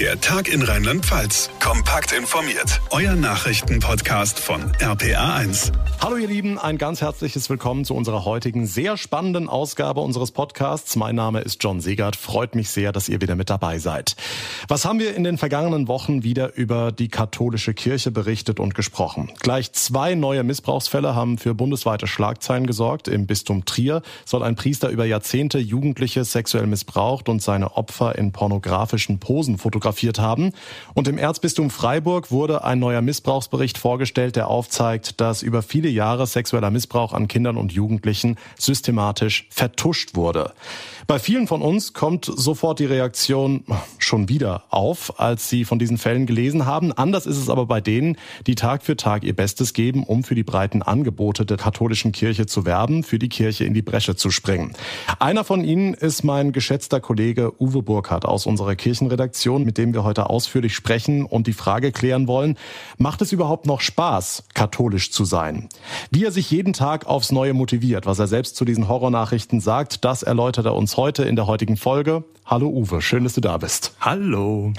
Der Tag in Rheinland-Pfalz. Kompakt informiert. Euer Nachrichtenpodcast von RPA1. Hallo ihr Lieben, ein ganz herzliches Willkommen zu unserer heutigen sehr spannenden Ausgabe unseres Podcasts. Mein Name ist John Segert. Freut mich sehr, dass ihr wieder mit dabei seid. Was haben wir in den vergangenen Wochen wieder über die katholische Kirche berichtet und gesprochen? Gleich zwei neue Missbrauchsfälle haben für bundesweite Schlagzeilen gesorgt. Im Bistum Trier soll ein Priester über Jahrzehnte Jugendliche sexuell missbraucht und seine Opfer in pornografischen Posen fotografiert fotografiert haben. Und im Erzbistum Freiburg wurde ein neuer Missbrauchsbericht vorgestellt, der aufzeigt, dass über viele Jahre sexueller Missbrauch an Kindern und Jugendlichen systematisch vertuscht wurde. Bei vielen von uns kommt sofort die Reaktion schon wieder auf, als sie von diesen Fällen gelesen haben. Anders ist es aber bei denen, die Tag für Tag ihr Bestes geben, um für die breiten Angebote der katholischen Kirche zu werben, für die Kirche in die Bresche zu springen. Einer von ihnen ist mein geschätzter Kollege Uwe Burkhardt aus unserer Kirchenredaktion, mit dem wir heute ausführlich sprechen und die Frage klären wollen, macht es überhaupt noch Spaß, katholisch zu sein? Wie er sich jeden Tag aufs Neue motiviert, was er selbst zu diesen Horrornachrichten sagt, das erläutert er uns heute in der heutigen Folge. Hallo Uwe, schön, dass du da bist. Hallo.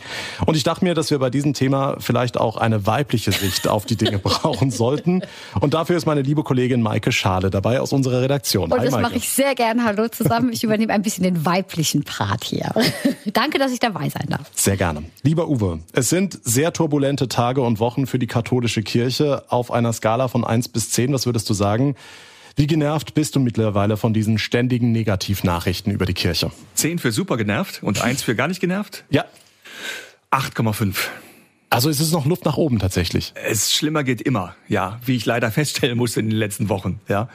Und ich dachte mir, dass wir bei diesem Thema vielleicht auch eine weibliche Sicht auf die Dinge brauchen sollten. Und dafür ist meine liebe Kollegin Maike Schale dabei aus unserer Redaktion. Und Hi, das mache ich sehr gern. Hallo zusammen. Ich übernehme ein bisschen den weiblichen Part hier. Danke, dass ich dabei sein darf. Sehr gerne. Lieber Uwe, es sind sehr turbulente Tage und Wochen für die katholische Kirche auf einer Skala von eins bis zehn. Was würdest du sagen? Wie genervt bist du mittlerweile von diesen ständigen Negativnachrichten über die Kirche? Zehn für super genervt und eins für gar nicht genervt? Ja. 8,5. Also es ist noch Luft nach oben tatsächlich. Es schlimmer geht immer, ja, wie ich leider feststellen musste in den letzten Wochen, ja.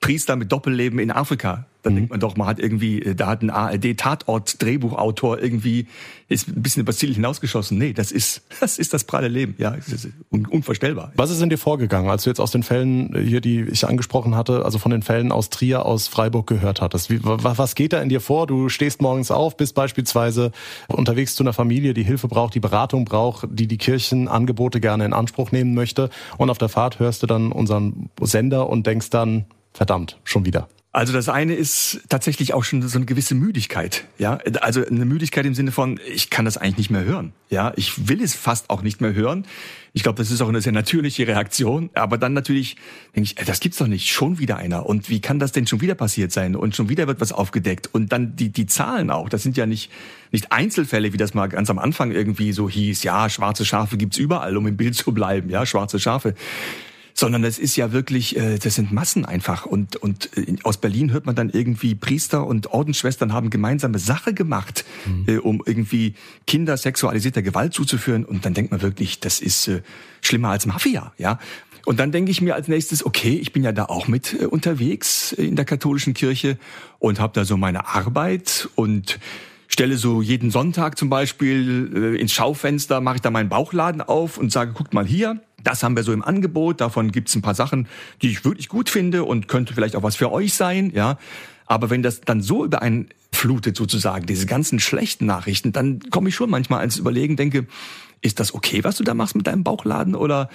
Priester mit Doppelleben in Afrika. Da mhm. denkt man doch, man hat irgendwie, äh, da hat ein ARD-Tatort-Drehbuchautor irgendwie, ist ein bisschen übers Ziel hinausgeschossen. Nee, das ist, das ist das pralle Leben. Ja, ist unvorstellbar. Was ist in dir vorgegangen, als du jetzt aus den Fällen äh, hier, die ich angesprochen hatte, also von den Fällen aus Trier, aus Freiburg gehört hattest? Wie, was geht da in dir vor? Du stehst morgens auf, bist beispielsweise unterwegs zu einer Familie, die Hilfe braucht, die Beratung braucht, die die Kirchenangebote gerne in Anspruch nehmen möchte. Und auf der Fahrt hörst du dann unseren Sender und denkst dann, verdammt, schon wieder. Also das eine ist tatsächlich auch schon so eine gewisse Müdigkeit, ja, also eine Müdigkeit im Sinne von ich kann das eigentlich nicht mehr hören, ja, ich will es fast auch nicht mehr hören. Ich glaube, das ist auch eine sehr natürliche Reaktion, aber dann natürlich denke ich, das gibt's doch nicht, schon wieder einer. Und wie kann das denn schon wieder passiert sein? Und schon wieder wird was aufgedeckt. Und dann die die Zahlen auch, das sind ja nicht nicht Einzelfälle, wie das mal ganz am Anfang irgendwie so hieß, ja, schwarze Schafe gibt's überall, um im Bild zu bleiben, ja, schwarze Schafe sondern es ist ja wirklich, äh, das sind Massen einfach. Und, und äh, aus Berlin hört man dann irgendwie, Priester und Ordensschwestern haben gemeinsame Sache gemacht, mhm. äh, um irgendwie Kinder sexualisierter Gewalt zuzuführen. Und dann denkt man wirklich, das ist äh, schlimmer als Mafia, ja. Und dann denke ich mir als nächstes, okay, ich bin ja da auch mit äh, unterwegs in der katholischen Kirche und habe da so meine Arbeit und stelle so jeden Sonntag zum Beispiel äh, ins Schaufenster, mache ich da meinen Bauchladen auf und sage, guckt mal hier, das haben wir so im Angebot, davon gibt's ein paar Sachen, die ich wirklich gut finde und könnte vielleicht auch was für euch sein, ja. Aber wenn das dann so über einen flutet sozusagen, diese ganzen schlechten Nachrichten, dann komme ich schon manchmal ans Überlegen, denke, ist das okay, was du da machst mit deinem Bauchladen oder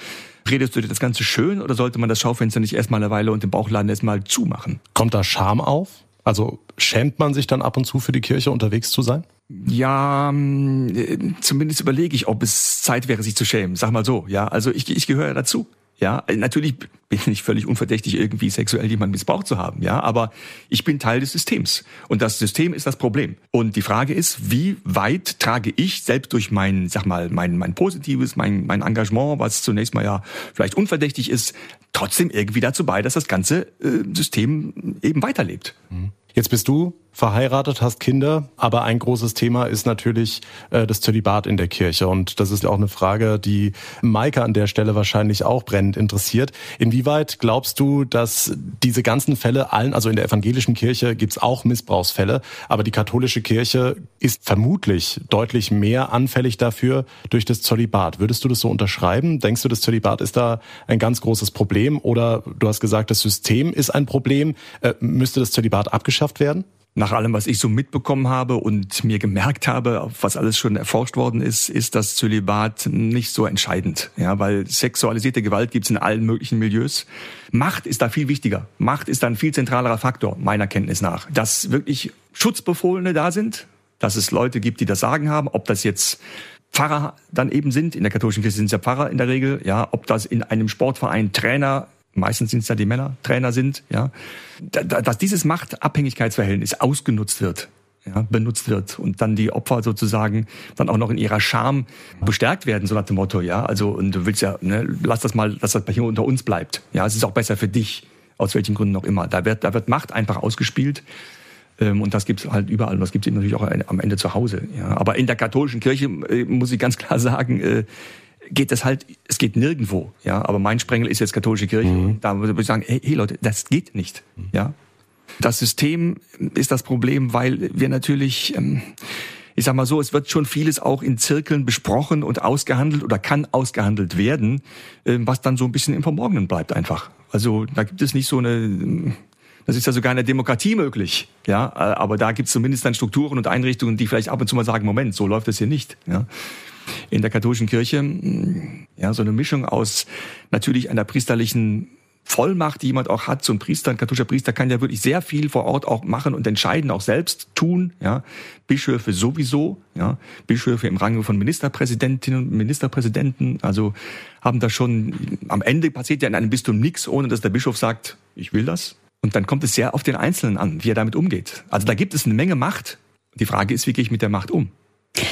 redest du dir das Ganze schön oder sollte man das Schaufenster nicht erstmal eine Weile und den Bauchladen erstmal zumachen? Kommt da Scham auf? Also schämt man sich dann ab und zu für die Kirche unterwegs zu sein? Ja, ähm, zumindest überlege ich, ob es Zeit wäre, sich zu schämen. Sag mal so, ja. Also ich, ich gehöre ja dazu. Ja, natürlich bin ich völlig unverdächtig, irgendwie sexuell jemanden missbraucht zu haben, ja, aber ich bin Teil des Systems und das System ist das Problem. Und die Frage ist, wie weit trage ich selbst durch mein, sag mal, mein, mein positives, mein, mein Engagement, was zunächst mal ja vielleicht unverdächtig ist, trotzdem irgendwie dazu bei, dass das ganze äh, System eben weiterlebt. Mhm. Jetzt bist du verheiratet, hast Kinder, aber ein großes Thema ist natürlich äh, das Zölibat in der Kirche. Und das ist auch eine Frage, die Maike an der Stelle wahrscheinlich auch brennend interessiert. Inwieweit glaubst du, dass diese ganzen Fälle allen, also in der evangelischen Kirche gibt's auch Missbrauchsfälle, aber die katholische Kirche ist vermutlich deutlich mehr anfällig dafür durch das Zölibat. Würdest du das so unterschreiben? Denkst du, das Zölibat ist da ein ganz großes Problem? Oder du hast gesagt, das System ist ein Problem. Äh, müsste das Zölibat abgeschafft werden? Nach allem, was ich so mitbekommen habe und mir gemerkt habe, was alles schon erforscht worden ist, ist das Zölibat nicht so entscheidend. Ja, weil sexualisierte Gewalt gibt's in allen möglichen Milieus. Macht ist da viel wichtiger. Macht ist da ein viel zentralerer Faktor, meiner Kenntnis nach. Dass wirklich Schutzbefohlene da sind, dass es Leute gibt, die das Sagen haben, ob das jetzt Pfarrer dann eben sind. In der katholischen Kirche sind es ja Pfarrer in der Regel. Ja, ob das in einem Sportverein Trainer, meistens sind es ja die Männer, Trainer sind. Ja, dass dieses Machtabhängigkeitsverhältnis ausgenutzt wird. Ja, benutzt wird und dann die Opfer sozusagen dann auch noch in ihrer Scham bestärkt werden, so nach dem Motto, ja, also und du willst ja, ne, lass das mal, dass das hier unter uns bleibt. Ja, es ist auch besser für dich, aus welchen Gründen auch immer. Da wird, da wird Macht einfach ausgespielt ähm, und das gibt's halt überall. Und das gibt's natürlich auch am Ende zu Hause. Ja. Aber in der katholischen Kirche äh, muss ich ganz klar sagen, äh, geht das halt, es geht nirgendwo. Ja, aber mein Sprengel ist jetzt katholische Kirche. Mhm. Da würde ich sagen, hey, hey Leute, das geht nicht. Mhm. Ja, das System ist das Problem, weil wir natürlich ähm, ich sag mal so, es wird schon vieles auch in Zirkeln besprochen und ausgehandelt oder kann ausgehandelt werden, ähm, was dann so ein bisschen im Verborgenen bleibt einfach. Also da gibt es nicht so eine das ist ja sogar in der Demokratie möglich, ja. Äh, aber da gibt es zumindest dann Strukturen und Einrichtungen, die vielleicht ab und zu mal sagen: Moment, so läuft das hier nicht. Ja. In der katholischen Kirche, mm, ja, so eine Mischung aus natürlich einer priesterlichen Vollmacht, die jemand auch hat, so ein Priester, ein katholischer Priester kann ja wirklich sehr viel vor Ort auch machen und entscheiden, auch selbst tun, ja. Bischöfe sowieso, ja. Bischöfe im Range von Ministerpräsidentinnen und Ministerpräsidenten, also haben da schon, am Ende passiert ja in einem Bistum nichts, ohne dass der Bischof sagt, ich will das, und dann kommt es sehr auf den Einzelnen an, wie er damit umgeht. Also da gibt es eine Menge Macht. Die Frage ist, wie gehe ich mit der Macht um?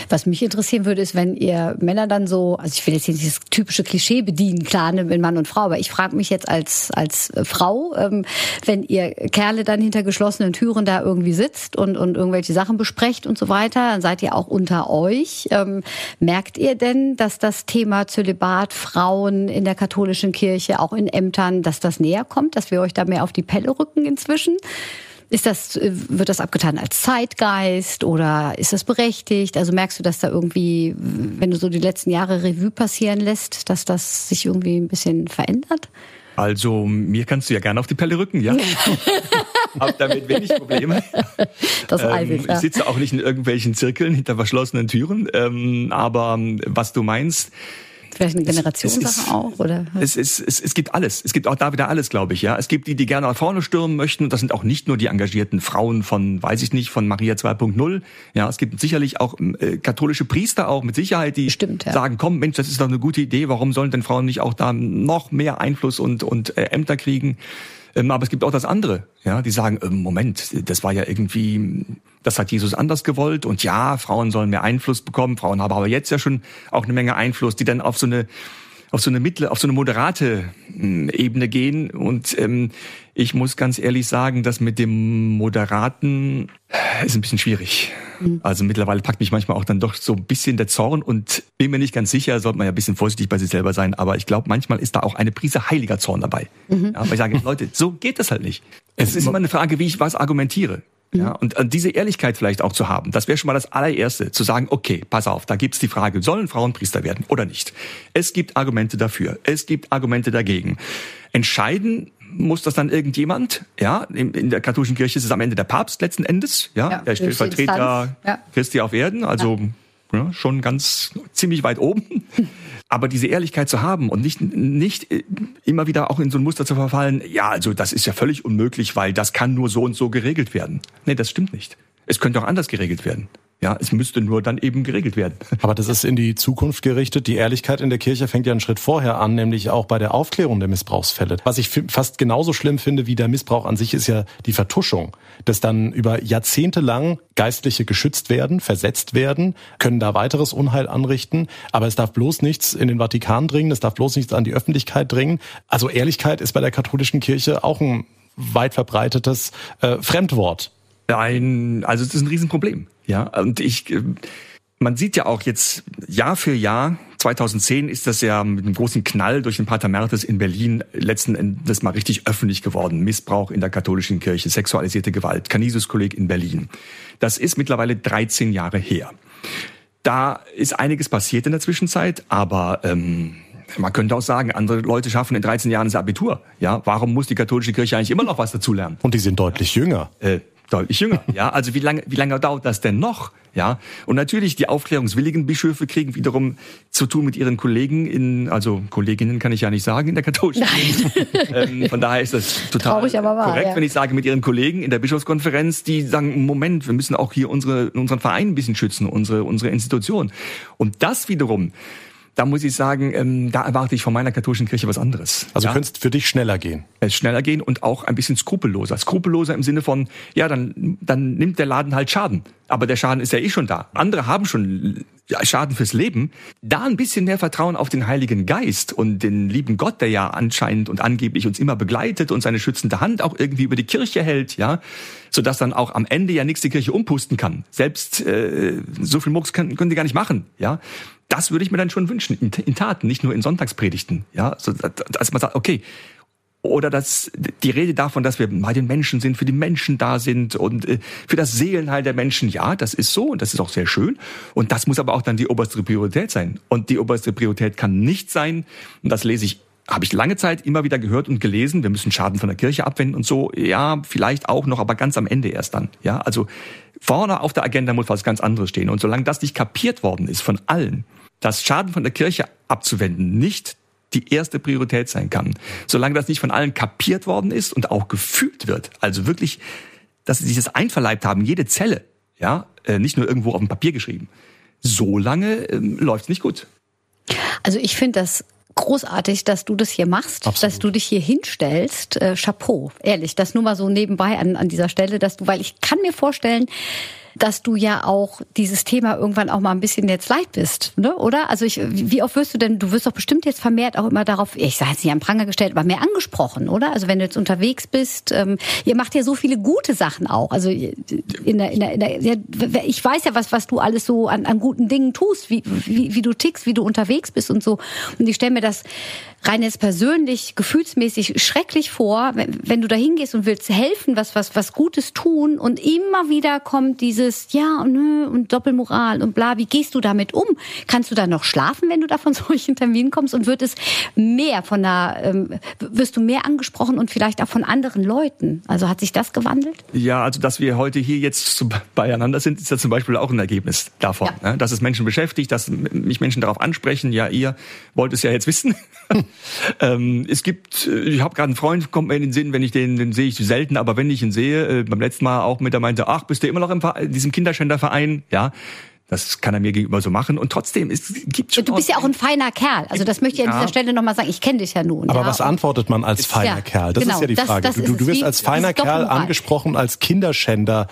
Was mich interessieren würde, ist, wenn ihr Männer dann so, also ich will jetzt nicht dieses typische Klischee bedienen, klar, ne, mit Mann und Frau, aber ich frage mich jetzt als, als Frau, ähm, wenn ihr Kerle dann hinter geschlossenen Türen da irgendwie sitzt und, und irgendwelche Sachen besprecht und so weiter, dann seid ihr auch unter euch. Ähm, merkt ihr denn, dass das Thema Zölibat, Frauen in der katholischen Kirche, auch in Ämtern, dass das näher kommt, dass wir euch da mehr auf die Pelle rücken inzwischen? Ist das, wird das abgetan als Zeitgeist oder ist das berechtigt? Also merkst du, dass da irgendwie, wenn du so die letzten Jahre Revue passieren lässt, dass das sich irgendwie ein bisschen verändert? Also mir kannst du ja gerne auf die Pelle rücken, ja. Hab damit wenig Probleme. Das ähm. Ich sitze auch nicht in irgendwelchen Zirkeln hinter verschlossenen Türen. Ähm, aber was du meinst, Vielleicht eine Generationssache auch, oder? Es, es, es, es gibt alles. Es gibt auch da wieder alles, glaube ich. Ja, es gibt die, die gerne nach vorne stürmen möchten. Und das sind auch nicht nur die engagierten Frauen von, weiß ich nicht, von Maria 2.0. Ja, es gibt sicherlich auch äh, katholische Priester auch mit Sicherheit, die Stimmt, ja. sagen: Komm, Mensch, das ist doch eine gute Idee. Warum sollen denn Frauen nicht auch da noch mehr Einfluss und und äh, Ämter kriegen? Ähm, aber es gibt auch das andere, ja, die sagen, ähm, Moment, das war ja irgendwie, das hat Jesus anders gewollt und ja, Frauen sollen mehr Einfluss bekommen, Frauen haben aber jetzt ja schon auch eine Menge Einfluss, die dann auf so eine auf so eine mittlere, auf so eine moderate hm, Ebene gehen. Und ähm, ich muss ganz ehrlich sagen, dass mit dem Moderaten äh, ist ein bisschen schwierig. Mhm. Also mittlerweile packt mich manchmal auch dann doch so ein bisschen der Zorn und bin mir nicht ganz sicher, sollte man ja ein bisschen vorsichtig bei sich selber sein, aber ich glaube, manchmal ist da auch eine Prise heiliger Zorn dabei. Mhm. Ja, weil ich sage, Leute, so geht das halt nicht. Es ist immer eine Frage, wie ich was argumentiere. Ja, und, und diese Ehrlichkeit vielleicht auch zu haben, das wäre schon mal das allererste, zu sagen, okay, pass auf, da gibt's die Frage, sollen Frauen Priester werden oder nicht? Es gibt Argumente dafür, es gibt Argumente dagegen. Entscheiden muss das dann irgendjemand, ja, in, in der katholischen Kirche ist es am Ende der Papst letzten Endes, ja, ja der Stellvertreter ja. Christi auf Erden, also ja ja, schon ganz ziemlich weit oben. Aber diese Ehrlichkeit zu haben und nicht, nicht äh, immer wieder auch in so ein Muster zu verfallen, ja, also das ist ja völlig unmöglich, weil das kann nur so und so geregelt werden. Nee, das stimmt nicht. Es könnte auch anders geregelt werden. Ja, es müsste nur dann eben geregelt werden. Aber das ist in die Zukunft gerichtet. Die Ehrlichkeit in der Kirche fängt ja einen Schritt vorher an, nämlich auch bei der Aufklärung der Missbrauchsfälle. Was ich fast genauso schlimm finde wie der Missbrauch an sich, ist ja die Vertuschung, dass dann über Jahrzehnte lang Geistliche geschützt werden, versetzt werden, können da weiteres Unheil anrichten. Aber es darf bloß nichts in den Vatikan dringen, es darf bloß nichts an die Öffentlichkeit dringen. Also Ehrlichkeit ist bei der katholischen Kirche auch ein weit verbreitetes äh, Fremdwort. Ein, also es ist ein Riesenproblem. Ja, und ich, äh, man sieht ja auch jetzt Jahr für Jahr, 2010 ist das ja mit einem großen Knall durch den Pater Mertes in Berlin letzten Endes mal richtig öffentlich geworden. Missbrauch in der katholischen Kirche, sexualisierte Gewalt, Canisius-Kolleg in Berlin. Das ist mittlerweile 13 Jahre her. Da ist einiges passiert in der Zwischenzeit, aber ähm, man könnte auch sagen, andere Leute schaffen in 13 Jahren das Abitur. Ja, warum muss die katholische Kirche eigentlich immer noch was dazulernen? Und die sind deutlich jünger. Äh, Deutlich jünger, ja. Also wie lange, wie lange dauert das denn noch? Ja. Und natürlich, die aufklärungswilligen Bischöfe kriegen wiederum zu tun mit ihren Kollegen in, also Kolleginnen kann ich ja nicht sagen in der katholischen Kirche. ähm, von daher ist das total Traurig, aber wahr, korrekt, ja. wenn ich sage mit ihren Kollegen in der Bischofskonferenz, die sagen, Moment, wir müssen auch hier unsere, unseren Verein ein bisschen schützen, unsere, unsere Institution. Und das wiederum, da muss ich sagen, ähm, da erwarte ich von meiner katholischen Kirche was anderes. Also ja? könnte es für dich schneller gehen. es schneller gehen und auch ein bisschen skrupelloser. Skrupelloser im Sinne von, ja, dann, dann nimmt der Laden halt Schaden. Aber der Schaden ist ja eh schon da. Andere haben schon ja, Schaden fürs Leben. Da ein bisschen mehr Vertrauen auf den Heiligen Geist und den lieben Gott, der ja anscheinend und angeblich uns immer begleitet und seine schützende Hand auch irgendwie über die Kirche hält, ja, sodass dann auch am Ende ja nichts die Kirche umpusten kann. Selbst äh, so viel Murks können, können die gar nicht machen, ja. Das würde ich mir dann schon wünschen, in, in Taten, nicht nur in Sonntagspredigten, ja, so, dass man sagt, okay, oder dass die Rede davon, dass wir bei den Menschen sind, für die Menschen da sind und äh, für das Seelenheil der Menschen, ja, das ist so und das ist auch sehr schön. Und das muss aber auch dann die oberste Priorität sein. Und die oberste Priorität kann nicht sein, und das lese ich habe ich lange Zeit immer wieder gehört und gelesen, wir müssen Schaden von der Kirche abwenden und so. Ja, vielleicht auch noch, aber ganz am Ende erst dann. Ja, also vorne auf der Agenda muss was ganz anderes stehen. Und solange das nicht kapiert worden ist von allen, dass Schaden von der Kirche abzuwenden nicht die erste Priorität sein kann. Solange das nicht von allen kapiert worden ist und auch gefühlt wird, also wirklich, dass sie sich das einverleibt haben, jede Zelle, ja, äh, nicht nur irgendwo auf dem Papier geschrieben. So lange ähm, läuft's nicht gut. Also ich finde das großartig, dass du das hier machst, Absolut. dass du dich hier hinstellst. Äh, Chapeau, ehrlich, das nur mal so nebenbei an, an dieser Stelle, dass du, weil ich kann mir vorstellen, dass du ja auch dieses Thema irgendwann auch mal ein bisschen jetzt leid bist, ne? oder? Also ich, wie oft wirst du denn, du wirst doch bestimmt jetzt vermehrt auch immer darauf, ich sage jetzt nicht am Pranger gestellt, aber mehr angesprochen, oder? Also wenn du jetzt unterwegs bist, ähm, ihr macht ja so viele gute Sachen auch. Also in der, in der, in der ja, ich weiß ja, was, was du alles so an, an guten Dingen tust, wie, wie, wie du tickst, wie du unterwegs bist und so. Und ich stelle mir das rein jetzt persönlich, gefühlsmäßig schrecklich vor, wenn, wenn du da hingehst und willst helfen, was, was, was Gutes tun und immer wieder kommt dieses Ja und nö und Doppelmoral und bla. Wie gehst du damit um? Kannst du da noch schlafen, wenn du da von solchen Terminen kommst und wird es mehr von der, ähm, wirst du mehr angesprochen und vielleicht auch von anderen Leuten? Also hat sich das gewandelt? Ja, also dass wir heute hier jetzt beieinander sind, ist ja zum Beispiel auch ein Ergebnis davon. Ja. Ne? Dass es Menschen beschäftigt, dass mich Menschen darauf ansprechen, ja, ihr wollt es ja jetzt wissen. ähm, es gibt, äh, ich habe gerade einen Freund, kommt mir in den Sinn, wenn ich den, den sehe ich selten, aber wenn ich ihn sehe, äh, beim letzten Mal auch mit, der meinte, ach, bist du immer noch im Verein, in diesem Kinderschänderverein? Ja, das kann er mir gegenüber so machen. Und trotzdem, es gibt schon Du bist ja auch ein feiner Kerl. Also das möchte ich an Ja. dieser Stelle nochmal sagen. Ich kenne dich ja nun. Aber ja. was antwortet man als feiner ja, Kerl? Das genau, ist ja die das- Frage. das du, du, wirst als feiner Kerl angesprochen als Kinderschänder.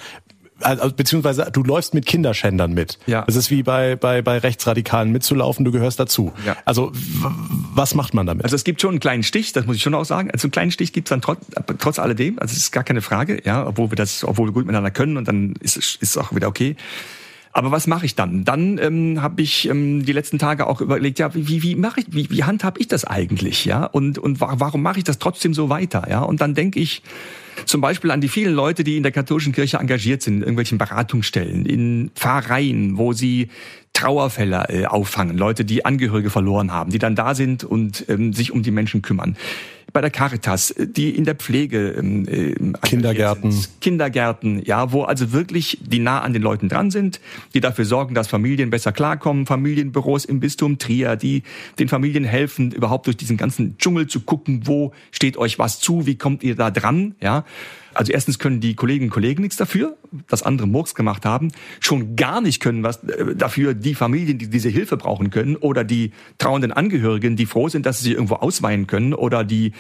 Also, beziehungsweise du läufst mit Kinderschändern mit. Ja. Das ist wie bei, bei, bei Rechtsradikalen mitzulaufen, du gehörst dazu. Ja. Also was macht man damit? Also es gibt schon einen kleinen Stich, das muss ich schon auch sagen. Also einen kleinen Stich gibt's dann trotz, trotz alledem. Also es ist gar keine Frage, ja, obwohl wir das, obwohl wir gut miteinander können und dann ist es ist es auch wieder okay. Aber was mache ich dann? Dann ähm, habe ich ähm, die letzten Tage auch überlegt, ja, wie, wie mache ich, wie, wie handhab ich das eigentlich, ja? Und und wa warum mache ich das trotzdem so weiter, ja? Und dann denke ich zum Beispiel an die vielen Leute, die in der katholischen Kirche engagiert sind, in irgendwelchen Beratungsstellen, in Pfarreien, wo sie Trauerfälle äh, auffangen, Leute, die Angehörige verloren haben, die dann da sind und ähm, sich um die Menschen kümmern. Bei der Caritas, die in der Pflege, äh, Kindergärten. sind. Kindergärten, ja, wo also wirklich die nah an den Leuten dran sind, die dafür sorgen, dass Familien besser klarkommen, Familienbüros im Bistum Trier, die den Familien helfen, überhaupt durch diesen ganzen Dschungel zu gucken, wo steht euch was zu, wie kommt ihr da dran, ja. Also erstens können die Kolleginnen und Kollegen nichts dafür, dass andere Murks gemacht haben, schon gar nicht können was äh, dafür die Familien, die diese Hilfe brauchen können oder die trauenden Angehörigen, die froh sind, dass sie sich irgendwo ausweihen können oder die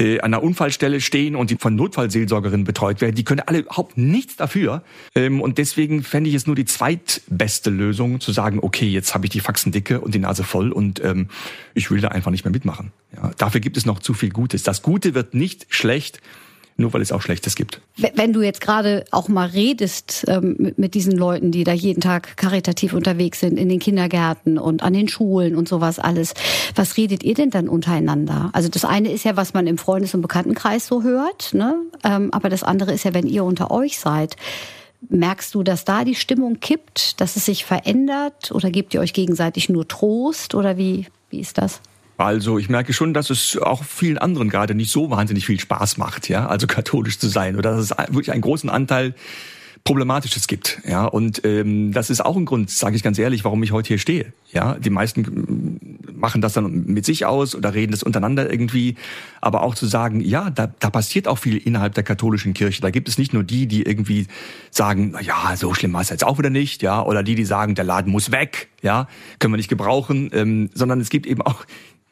äh, an einer Unfallstelle stehen und die von Notfallseelsorgerinnen betreut werden, die können alle überhaupt nichts dafür. Ähm, und deswegen fände ich es nur die zweitbeste Lösung, zu sagen, okay, jetzt habe ich die Faxen dicke und die Nase voll und ähm, ich will da einfach nicht mehr mitmachen. Ja, dafür gibt es noch zu viel Gutes. Das Gute wird nicht schlecht, nur weil es auch Schlechtes gibt. Wenn- du jetzt gerade auch mal redest ähm, mit, mit diesen Leuten, die da jeden Tag karitativ unterwegs sind, in den Kindergärten und an den Schulen und sowas alles, was redet ihr denn dann untereinander? Also das eine ist ja, was man im Freundes- und Bekanntenkreis so hört, ne? Ähm, aber das andere ist ja, wenn ihr unter euch seid. Merkst du, dass da die Stimmung kippt, dass es sich verändert oder gebt ihr euch gegenseitig nur Trost oder wie, wie ist das? Also ich merke schon, dass es auch vielen anderen gerade nicht so wahnsinnig viel Spaß macht, ja, also katholisch zu sein oder dass es wirklich einen großen Anteil Problematisches gibt. Ja, und ähm, das ist auch ein Grund, sage ich ganz ehrlich, warum ich heute hier stehe. Ja, die meisten machen das dann mit sich aus oder reden das untereinander irgendwie, aber auch zu sagen, ja, da, da passiert auch viel innerhalb der katholischen Kirche. Da gibt es nicht nur die, die irgendwie sagen, na ja, so schlimm war es jetzt auch wieder nicht, ja, oder die, die sagen, der Laden muss weg, ja, können wir nicht gebrauchen, ähm, sondern es gibt eben auch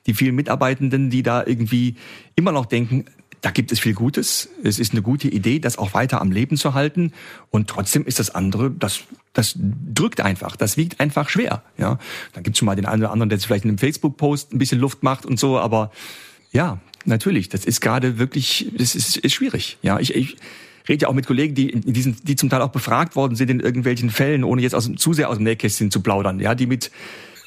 die vielen Mitarbeitenden, die da irgendwie immer noch denken, da gibt es viel Gutes. Es ist eine gute Idee, das auch weiter am Leben zu halten. Und trotzdem ist das andere, das, das drückt einfach, das wiegt einfach schwer. Ja, dann gibt es schon mal den einen oder anderen, der jetzt vielleicht in einem Facebook-Post ein bisschen Luft macht und so. Aber ja, natürlich, das ist gerade wirklich, das ist, ist schwierig. Ja, ich, ich rede ja auch mit Kollegen, die in diesen, die zum Teil auch befragt worden sind in irgendwelchen Fällen, ohne jetzt aus, zu sehr aus dem Nähkästchen zu plaudern. Ja, die mit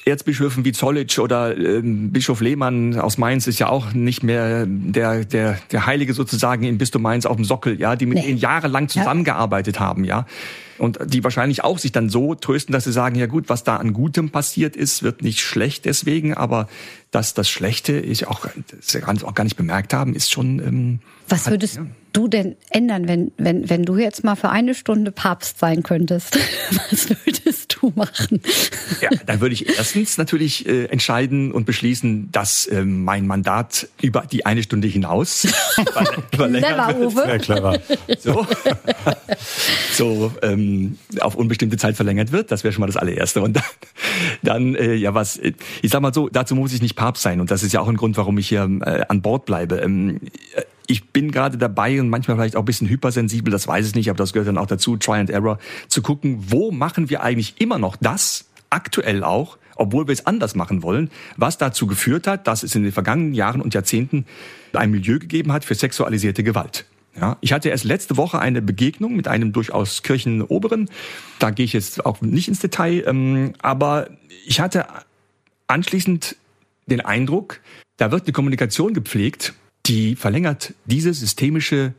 Erzbischöfen wie Zollitsch oder ähm, Bischof Lehmann aus Mainz ist ja auch nicht mehr der, der, der Heilige sozusagen in Bistum Mainz auf dem Sockel, ja, die mit nee. ihnen jahrelang zusammengearbeitet ja. haben, ja. Und die wahrscheinlich auch sich dann so trösten, dass sie sagen, ja gut, was da an Gutem passiert ist, wird nicht schlecht deswegen, aber dass das Schlechte ich auch, auch gar nicht bemerkt haben, ist schon. Ähm, was würdest ja. Du denn ändern, wenn, wenn, wenn du jetzt mal für eine Stunde Papst sein könntest? Was würdest du machen? Ja, dann würde ich erstens natürlich äh, entscheiden und beschließen, dass äh, mein Mandat über die eine Stunde hinaus clever, Uwe. Sehr clever. So, so ähm, auf unbestimmte Zeit verlängert wird. Das wäre schon mal das allererste. Und dann, dann äh, ja was, ich sag mal so, dazu muss ich nicht Papst sein. Und das ist ja auch ein Grund, warum ich hier äh, an Bord bleibe. Ähm, ich bin gerade dabei und manchmal vielleicht auch ein bisschen hypersensibel, das weiß ich nicht, aber das gehört dann auch dazu, Try and Error, zu gucken, wo machen wir eigentlich immer noch das, aktuell auch, obwohl wir es anders machen wollen, was dazu geführt hat, dass es in den vergangenen Jahren und Jahrzehnten ein Milieu gegeben hat für sexualisierte Gewalt. Ja, ich hatte erst letzte Woche eine Begegnung mit einem durchaus Kirchenoberen. Da gehe ich jetzt auch nicht ins Detail, ähm, aber ich hatte anschließend den Eindruck, da wird eine Kommunikation gepflegt, die verlängert diese systemische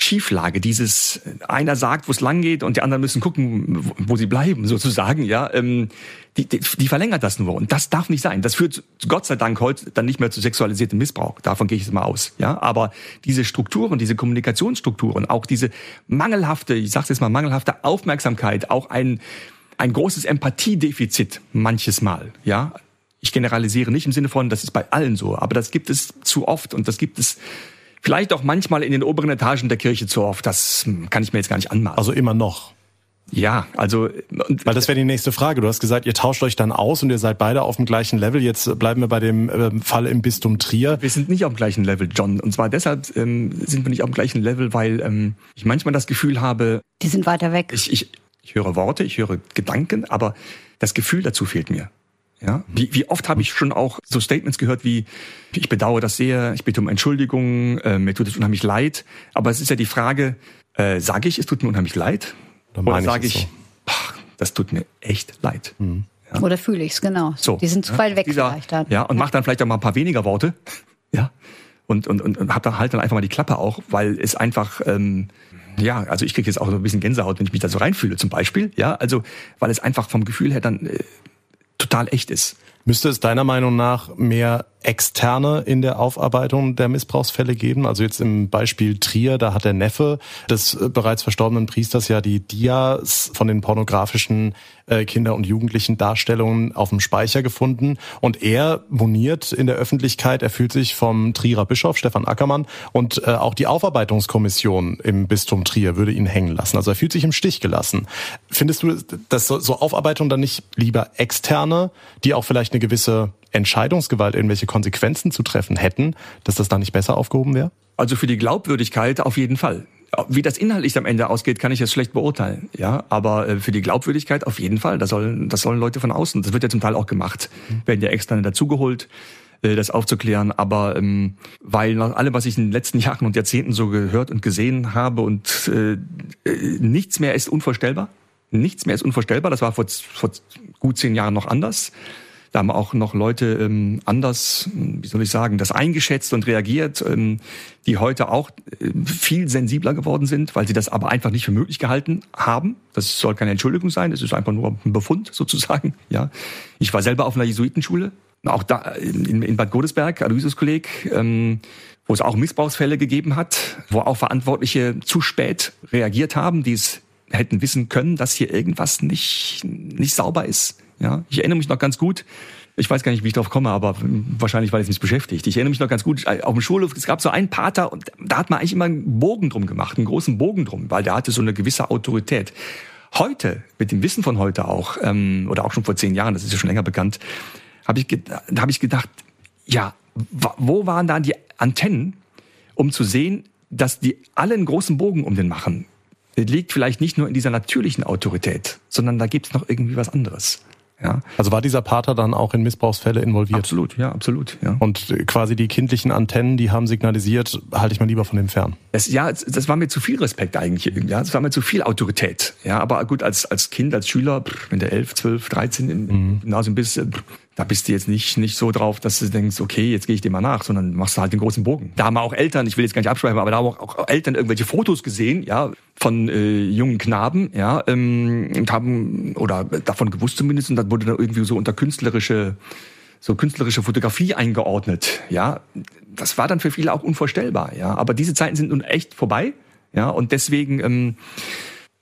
Schieflage, dieses einer sagt, wo es lang geht und die anderen müssen gucken, wo sie bleiben, sozusagen, ja, ähm, die, die, die verlängert das nur und das darf nicht sein. Das führt Gott sei Dank heute dann nicht mehr zu sexualisiertem Missbrauch. Davon gehe ich jetzt mal aus, ja. Aber diese Strukturen, diese Kommunikationsstrukturen, auch diese mangelhafte, ich sage jetzt mal mangelhafte Aufmerksamkeit, auch ein ein großes Empathiedefizit manches Mal, ja ich generalisiere nicht im Sinne von, das ist bei allen so, aber das gibt es zu oft und das gibt es vielleicht auch manchmal in den oberen Etagen der Kirche zu oft. Das kann ich mir jetzt gar nicht anmaßen. Also immer noch. Ja, also weil das wäre die nächste Frage. Du hast gesagt, ihr tauscht euch dann aus und ihr seid beide auf dem gleichen Level. Jetzt bleiben wir bei dem äh, Fall im Bistum Trier. Wir sind nicht auf dem gleichen Level, John. Und zwar deshalb ähm, sind wir nicht auf dem gleichen Level, weil ähm, ich manchmal das Gefühl habe, die sind weiter weg. Ich, ich, ich höre Worte, ich höre Gedanken, aber das Gefühl dazu fehlt mir. Ja, wie, wie oft habe ich schon auch so Statements gehört wie, ich bedauere das sehr, ich bitte um Entschuldigung, äh, mir tut es unheimlich leid. Aber es ist ja die Frage, äh, sage ich, es tut mir unheimlich leid? Oder sage ich, so. ach, das tut mir echt leid. Mhm. Ja. Oder fühle ich es, genau. So, die sind zu ja, weit weg dieser, vielleicht dann. Ja, und mach dann vielleicht auch mal ein paar weniger Worte. ja. Und, und, und, und hab dann halt dann einfach mal die Klappe auch, weil es einfach, ähm, ja, also ich kriege jetzt auch so ein bisschen Gänsehaut, wenn ich mich da so reinfühle zum Beispiel. Ja, also weil es einfach vom Gefühl her dann äh, total echt ist. Müsste es deiner Meinung nach mehr Externe in der Aufarbeitung der Missbrauchsfälle geben? Also jetzt im Beispiel Trier, da hat der Neffe des äh, bereits verstorbenen Priesters ja die Dias von den pornografischen äh, Kinder- und Jugendlichen Darstellungen auf dem Speicher gefunden. Und er moniert in der Öffentlichkeit, er fühlt sich vom Trierer Bischof Stefan Ackermann und äh, auch die Aufarbeitungskommission im Bistum Trier würde ihn hängen lassen. Also er fühlt sich im Stich gelassen. Findest du, dass so Aufarbeitung dann nicht lieber externe, die auch vielleicht eine gewisse Entscheidungsgewalt, irgendwelche Konsequenzen zu treffen hätten, dass das da nicht besser aufgehoben wäre? Also für die Glaubwürdigkeit auf jeden Fall. Wie das inhaltlich am Ende ausgeht, kann ich jetzt schlecht beurteilen. Ja, aber äh, für die Glaubwürdigkeit auf jeden Fall. Das sollen, das sollen Leute von außen. Das wird ja zum Teil auch gemacht. Mhm. Werden ja externe dazugeholt, äh, das aufzuklären. Aber ähm, weil nach allem, was ich in den letzten Jahren und Jahrzehnten so gehört und gesehen habe und äh, äh nichts mehr ist unvorstellbar. Nichts mehr ist unvorstellbar. Das war vor, vor gut zehn Jahren noch anders. Da haben auch noch Leute ähm, anders, wie soll ich sagen, das eingeschätzt und reagiert, ähm, die heute auch äh, viel sensibler geworden sind, weil sie das aber einfach nicht für möglich gehalten haben. Das soll keine Entschuldigung sein, es ist einfach nur ein Befund sozusagen. Ja, ich war selber auf einer Jesuitenschule auch da in, in Bad Godesberg, Aloysius Kolleg, ähm, wo es auch Missbrauchsfälle gegeben hat, wo auch Verantwortliche zu spät reagiert haben, die es hätten wissen können, dass hier irgendwas nicht, nicht sauber ist. Ja, ich erinnere mich noch ganz gut. Ich weiß gar nicht, wie ich drauf komme, aber wahrscheinlich, weil es mich beschäftigt. Ich erinnere mich noch ganz gut, auf dem Schulhof, es gab so einen Pater und da hat man eigentlich immer einen Bogen drum gemacht, einen großen Bogen drum, weil der hatte so eine gewisse Autorität. Heute, mit dem Wissen von heute auch, ähm, oder auch schon vor zehn Jahren, das ist ja schon länger bekannt, habe ich, hab ich gedacht, ja, wo waren da die Antennen, um zu sehen, dass die alle einen großen Bogen um den machen? liegt vielleicht nicht nur in dieser natürlichen Autorität, sondern da gibt es noch irgendwie was anderes. Ja. Also war dieser Pater dann auch in Missbrauchsfälle involviert? Absolut, ja, absolut. Ja. Und quasi die kindlichen Antennen, die haben signalisiert, halte ich mal lieber von dem fern. Das, ja, das war mir zu viel Respekt eigentlich. Ja, das war mir zu viel Autorität. Ja, aber gut, als, als Kind, als Schüler, wenn du 11, 12, 13 im mhm. Gymnasium bist, da bist du jetzt nicht, nicht so drauf, dass du denkst, okay, jetzt gehe ich dem mal nach, sondern machst du halt den großen Bogen. Da haben auch Eltern, ich will jetzt gar nicht abschreiben, aber da haben auch, auch Eltern irgendwelche Fotos gesehen, ja, von äh, jungen Knaben, ja, ähm, und haben, oder davon gewusst zumindest, und das wurde dann irgendwie so unter künstlerische, so künstlerische Fotografie eingeordnet, ja. Das war dann für viele auch unvorstellbar, ja. Aber diese Zeiten sind nun echt vorbei, ja, und deswegen, ähm,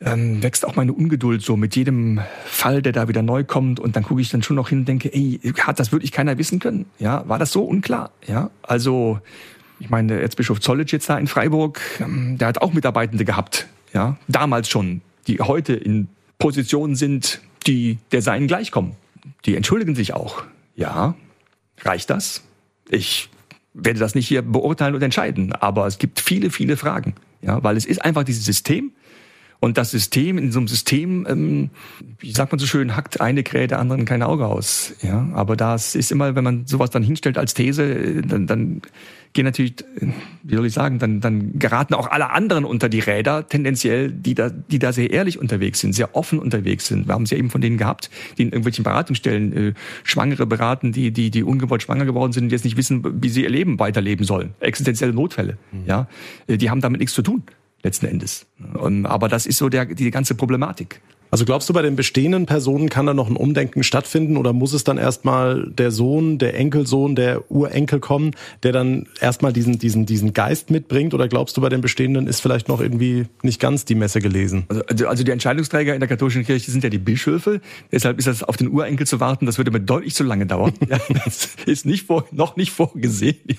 ähm, wächst auch meine Ungeduld so mit jedem Fall, der da wieder neu kommt. Und dann gucke ich dann schon noch hin und denke, ey, hat das wirklich keiner wissen können? Ja, war das so unklar? Ja, also, ich meine, der Erzbischof Zollitsch jetzt da in Freiburg, ähm, der hat auch Mitarbeitende gehabt. Ja, damals schon, die heute in Positionen sind, die der Seinen gleichkommen. Die entschuldigen sich auch. Ja, reicht das? Ich werde das nicht hier beurteilen und entscheiden, aber es gibt viele, viele Fragen. Ja, weil es ist einfach dieses System, und das System, in so einem System, ähm, wie sagt man so schön, hackt eine Krähe der anderen kein Auge aus. Ja, aber das ist immer, wenn man sowas dann hinstellt als These, dann, dann gehen natürlich, wie soll ich sagen, dann, dann geraten auch alle anderen unter die Räder, tendenziell, die da, die da sehr ehrlich unterwegs sind, sehr offen unterwegs sind. Wir haben es ja eben von denen gehabt, die in irgendwelchen Beratungsstellen äh, Schwangere beraten, die, die, die ungewollt schwanger geworden sind und jetzt nicht wissen, wie sie ihr Leben weiterleben sollen. Existenzielle Notfälle. Mhm. Ja, äh, die haben damit nichts zu tun letzten Endes. Aber das ist so der, die ganze Problematik. Also glaubst du, bei den bestehenden Personen kann da noch ein Umdenken stattfinden oder muss es dann erstmal der Sohn, der Enkelsohn, der Urenkel kommen, der dann erstmal diesen, diesen, diesen Geist mitbringt? Oder glaubst du, bei den bestehenden ist vielleicht noch irgendwie nicht ganz die Messe gelesen? Also, also, also die Entscheidungsträger in der katholischen Kirche sind ja die Bischöfe. Deshalb ist das auf den Urenkel zu warten, das würde mir deutlich zu lange dauern. ja, das ist nicht vor, noch nicht vorgesehen.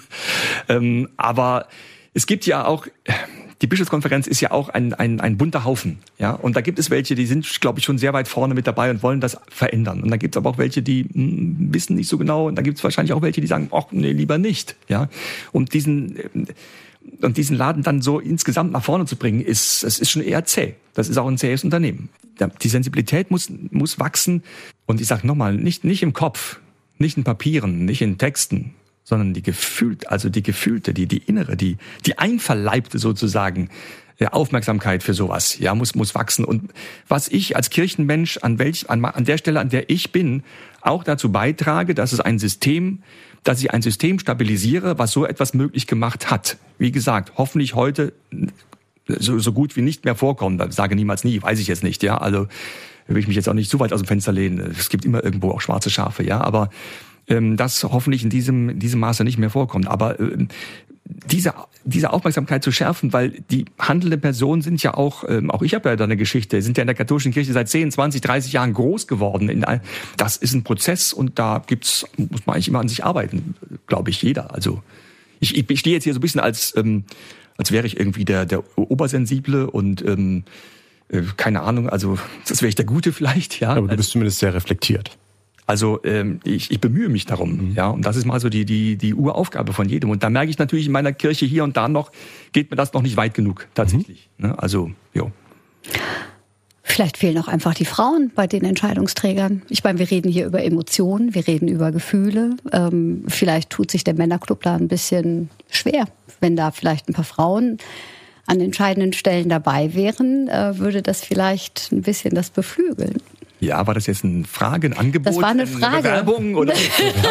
Ähm, aber es gibt ja auch, die Bischofskonferenz ist ja auch ein, ein, ein bunter Haufen. Ja? Und da gibt es welche, die sind, glaube ich, schon sehr weit vorne mit dabei und wollen das verändern. Und da gibt es aber auch welche, die mh, hm, wissen nicht so genau. Und da gibt es wahrscheinlich auch welche, die sagen, ach nee, lieber nicht. Ja? Und diesen und diesen Laden dann so insgesamt nach vorne zu bringen, ist, das ist schon eher zäh. Das ist auch ein zähes Unternehmen. Die Sensibilität muss, muss wachsen. Und ich sage nochmal, nicht, nicht im Kopf, nicht in Papieren, nicht in Texten, sondern die gefühlt, also die gefühlte, die, die innere, die, die einverleibte sozusagen ja, Aufmerksamkeit für sowas, ja, muss, muss wachsen. Und was ich als Kirchenmensch an welch, an, an der Stelle, an der ich bin, auch dazu beitrage, dass es ein System, dass ich ein System stabilisiere, was so etwas möglich gemacht hat. Wie gesagt, hoffentlich heute so, so gut wie nicht mehr vorkommen. Ich sage niemals nie, weiß ich jetzt nicht, ja. Also will ich mich jetzt auch nicht zu weit aus dem Fenster lehnen. Es gibt immer irgendwo auch schwarze Schafe, ja. Aber das hoffentlich in diesem, in diesem Maße nicht mehr vorkommt. Aber äh, diese, diese Aufmerksamkeit zu schärfen, weil die handelnden Personen sind ja auch, ähm, auch ich habe ja da eine Geschichte, sind ja in der katholischen Kirche seit 10, 20, 30 Jahren groß geworden. Das ist ein Prozess und da gibt's, muss man eigentlich immer an sich arbeiten, glaube ich, jeder. Also ich, ich, stehe jetzt hier so ein bisschen als, ähm, als wäre ich irgendwie der, der Obersensible und ähm, äh, keine Ahnung, also das wäre ich der Gute vielleicht, ja. Aber du bist zumindest sehr reflektiert. Also ähm, ich, ich bemühe mich darum, mhm. ja, und das ist mal so die die die Uraufgabe von jedem. Und da merke ich natürlich in meiner Kirche hier und da noch geht mir das noch nicht weit genug tatsächlich. Mhm. Ne? Also jo. Vielleicht fehlen auch einfach die Frauen bei den Entscheidungsträgern. Ich meine, wir reden hier über Emotionen, wir reden über Gefühle. Ähm, vielleicht tut sich der Männerclub da ein bisschen schwer, wenn da vielleicht ein paar Frauen an entscheidenden Stellen dabei wären, äh, würde das vielleicht ein bisschen das beflügeln. Ja, war das jetzt eine Frage, ein Angebot? Das war eine Frage. Bewerbung oder?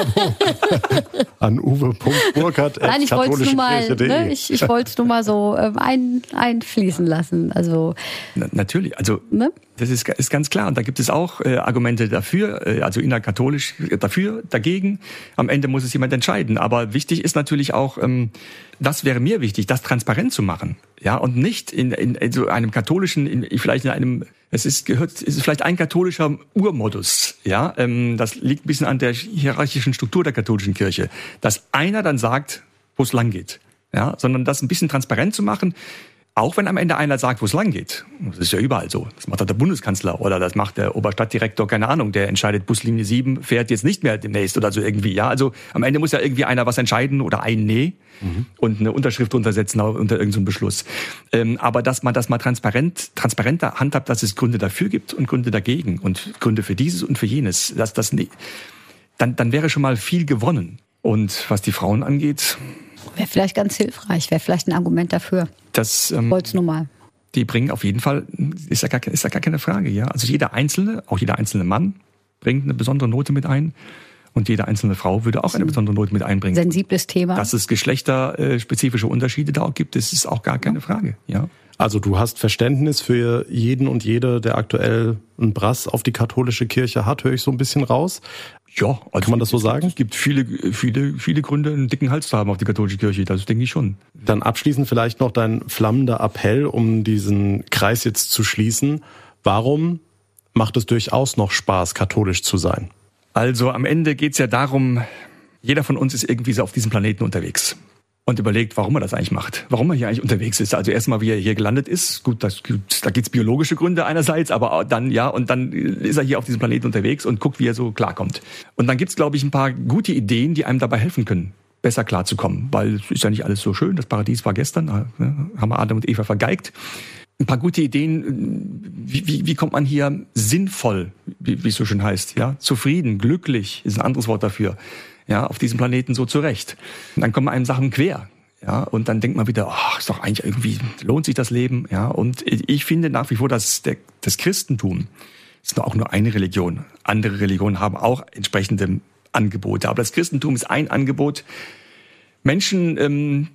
An uwe.burkhardt. Nein, ich wollte es nur mal, ne, ich, ich wollte es nur mal so ähm, ein, einfließen lassen. Also Na, natürlich, also ne? das ist, ist ganz klar. Und da gibt es auch äh, Argumente dafür, äh, also innerkatholisch dafür, dagegen. Am Ende muss es jemand entscheiden. Aber wichtig ist natürlich auch, ähm, das wäre mir wichtig, das transparent zu machen. Ja, und nicht in, in, in so einem katholischen, in, vielleicht in einem, es ist gehört, es ist vielleicht ein katholischer Urmodus. Ja, ähm, das liegt ein bisschen an der hierarchischen Struktur der katholischen Kirche, dass einer dann sagt, wo es lang geht. Ja, sondern das ein bisschen transparent zu machen. Auch wenn am Ende einer sagt, wo es lang geht. Das ist ja überall so. Das macht auch der Bundeskanzler oder das macht der Oberstadtdirektor, keine Ahnung, der entscheidet, Buslinie 7 fährt jetzt nicht mehr demnächst oder so irgendwie. Ja, also am Ende muss ja irgendwie einer was entscheiden oder ein Nee mhm. und eine Unterschrift untersetzen unter irgendeinem Beschluss. Ähm, aber dass man das mal transparent, transparenter handhabt, dass es Gründe dafür gibt und Gründe dagegen und Gründe für dieses und für jenes, dass das nee, dann, dann wäre schon mal viel gewonnen. Und was die Frauen angeht, Wäre vielleicht ganz hilfreich, wäre vielleicht ein Argument dafür. das ähm, Wollt's nur mal. die bringen auf jeden Fall, ist ja, gar, ist ja gar keine Frage, ja. Also jeder Einzelne, auch jeder einzelne Mann bringt eine besondere Note mit ein und jede einzelne Frau würde auch eine besondere Note mit einbringen. Sensibles Thema. Dass es geschlechterspezifische Unterschiede da auch gibt, das ist auch gar keine Frage, ja. Also du hast Verständnis für jeden und jede, der aktuell einen Brass auf die katholische Kirche hat, höre ich so ein bisschen raus. Ja, also Kann man das so sagen? Es gibt viele, viele, viele Gründe, einen dicken Hals zu haben auf die katholische Kirche. Das denke ich schon. Dann abschließend vielleicht noch dein flammender Appell, um diesen Kreis jetzt zu schließen. Warum macht es durchaus noch Spaß, katholisch zu sein? Also am Ende geht's ja darum, jeder von uns ist irgendwie so auf diesem Planeten unterwegs und überlegt, warum er das eigentlich macht, warum er hier eigentlich unterwegs ist. Also erstmal, wie er hier gelandet ist. Gut, das, da gibt's biologische Gründe einerseits, aber dann ja, und dann ist er hier auf diesem Planeten unterwegs und guckt, wie er so klarkommt. Und dann gibt's, glaube ich, ein paar gute Ideen, die einem dabei helfen können, besser klarzukommen, weil es ist ja nicht alles so schön. Das Paradies war gestern, ne, haben Adam und Eva vergeigt ein paar gute Ideen. Wie, wie, wie kommt man hier sinnvoll, wie, wie es so schön heißt, ja, zufrieden, glücklich ist ein anderes Wort dafür, ja, auf diesem Planeten so zurecht. Und dann kommen einem Sachen quer. Ja, und dann denkt man wieder, ach, ist doch eigentlich irgendwie, lohnt sich das Leben, ja. Und ich finde nach wie vor, dass der, das Christentum ist nur auch nur eine Religion. Andere Religionen haben auch entsprechende Angebote. Aber das Christentum ist ein Angebot, Menschen ähm,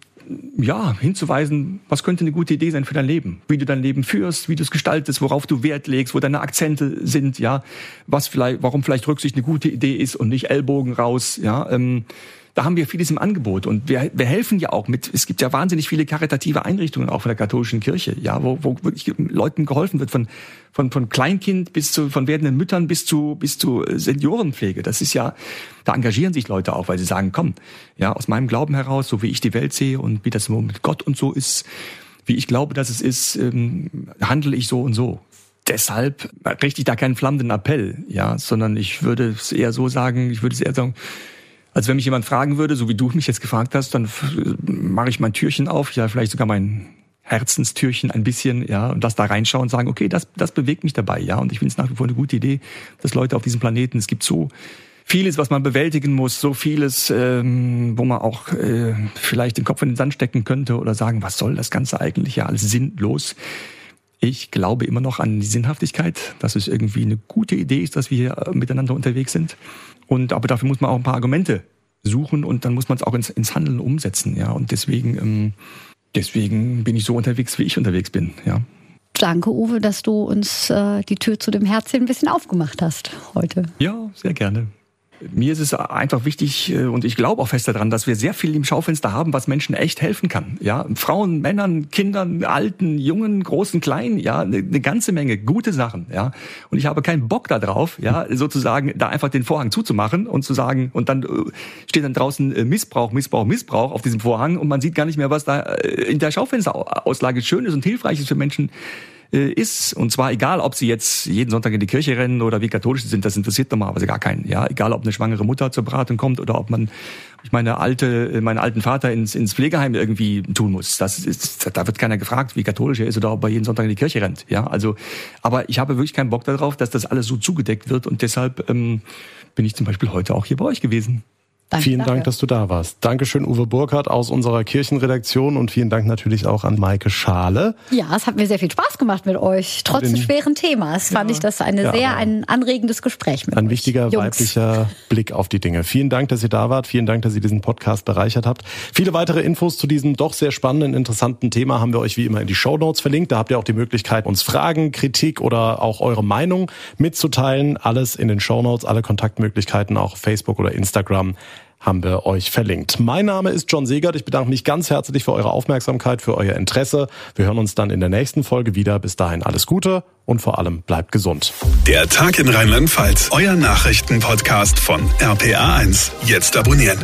ja, hinzuweisen, was könnte eine gute Idee sein für dein Leben, wie du dein Leben führst, wie du es gestaltest, worauf du Wert legst, wo deine Akzente sind, ja, was vielleicht, warum vielleicht Rücksicht eine gute Idee ist und nicht Ellbogen raus, ja. Ähm, da haben wir vieles im Angebot und wir, wir helfen ja auch mit. Es gibt ja wahnsinnig viele karitative Einrichtungen auch von der katholischen Kirche, ja, wo, wo wirklich Leuten geholfen wird von von von Kleinkind bis zu von werdenden Müttern bis zu bis zu äh, Seniorenpflege. Das ist ja, da engagieren sich Leute auch, weil sie sagen, komm, ja, aus meinem Glauben heraus, so wie ich die Welt sehe und wie das mit Gott und so ist, wie ich glaube, dass es ist, ähm, handle ich so und so. Deshalb richte ich da keinen flammenden Appell, ja, sondern ich würde es eher so sagen, ich würde es eher sagen, als wenn mich jemand fragen würde, so wie du mich jetzt gefragt hast, dann mache ich mein Türchen auf, ja, vielleicht sogar mein Herzenstürchen ein bisschen, ja, und das da reinschauen und sagen, okay, das, das bewegt mich dabei, ja, und ich finde es nach wie vor eine gute Idee, dass Leute auf diesem Planeten, es gibt so vieles, was man bewältigen muss, so vieles, ähm, wo man auch äh, vielleicht den Kopf in den Sand stecken könnte oder sagen, was soll das Ganze eigentlich, ja, alles sinnlos. Ich glaube immer noch an die Sinnhaftigkeit, dass es irgendwie eine gute Idee ist, dass wir hier äh, miteinander unterwegs sind. Und aber dafür muss man auch ein paar Argumente suchen und dann muss man es auch ins, ins Handeln umsetzen. Ja, und deswegen, ähm, deswegen bin ich so unterwegs, wie ich unterwegs bin. Ja. Danke, Uwe, dass du uns äh, die Tür zu dem Herzchen ein bisschen aufgemacht hast heute. Ja, sehr gerne. Mir ist es einfach wichtig äh, und ich glaube auch fest daran, dass wir sehr viel im Schaufenster haben, was Menschen echt helfen kann. Ja, Frauen, Männern, Kindern, Alten, Jungen, Großen, Kleinen, ja, eine, ganze Menge gute Sachen. Ja, und ich habe keinen Bock darauf, ja, sozusagen da einfach den Vorhang zuzumachen und zu sagen und dann äh, steht dann draußen äh, Missbrauch, Missbrauch, Missbrauch auf diesem Vorhang und man sieht gar nicht mehr, was da in der Schaufensterauslage schön ist und hilfreich ist für Menschen äh, ist. Und zwar egal, ob sie jetzt jeden Sonntag in die Kirche rennen oder wie katholisch sie sind, das interessiert normalerweise gar keinen. Ja, egal, ob eine schwangere Mutter zur Beratung kommt oder ob man ich meine alte, meinen alten Vater ins, ins Pflegeheim irgendwie tun muss. Das ist, da wird keiner gefragt, wie katholisch er ist oder ob er jeden Sonntag in die Kirche rennt. Ja, also, aber ich habe wirklich keinen Bock darauf, dass das alles so zugedeckt wird und deshalb ähm, bin ich zum Beispiel heute auch hier bei euch gewesen. Danke vielen. Dank, dass du da warst. Dankeschön, Uwe Burkhardt aus unserer Kirchenredaktion und vielen Dank natürlich auch an Maike Schale. Ja, es hat mir sehr viel Spaß gemacht mit euch. Trotz Den- des schweren Themas fand ich das eine Ja, sehr ein anregendes Gespräch mit Ein euch. wichtiger Jungs. weiblicher Blick auf die Dinge. Vielen Dank, dass ihr da wart. Vielen Dank, dass ihr diesen Podcast bereichert habt. Viele weitere Infos zu diesem doch sehr spannenden, interessanten Thema haben wir euch wie immer in die Show Notes verlinkt. Da habt ihr auch die Möglichkeit, uns Fragen, Kritik oder auch eure Meinung mitzuteilen. Alles in den Show Notes, alle Kontaktmöglichkeiten, auch auf Facebook oder Instagram haben wir euch verlinkt. Mein Name ist John Segert. Ich bedanke mich ganz herzlich für eure Aufmerksamkeit, für euer Interesse. Wir hören uns dann in der nächsten Folge wieder. Bis dahin alles Gute und vor allem bleibt gesund. Der Tag in Rheinland-Pfalz, euer Nachrichtenpodcast von RPA1. Jetzt abonnieren.